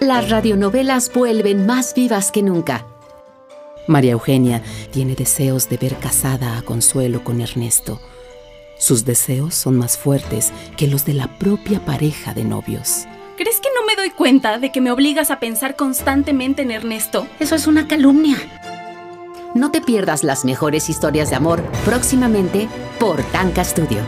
las radionovelas vuelven más vivas que nunca. María Eugenia tiene deseos de ver casada a Consuelo con Ernesto. Sus deseos son más fuertes que los de la propia pareja de novios. ¿Crees que no me doy cuenta de que me obligas a pensar constantemente en Ernesto? Eso es una calumnia. No te pierdas las mejores historias de amor próximamente por Tanca Studio.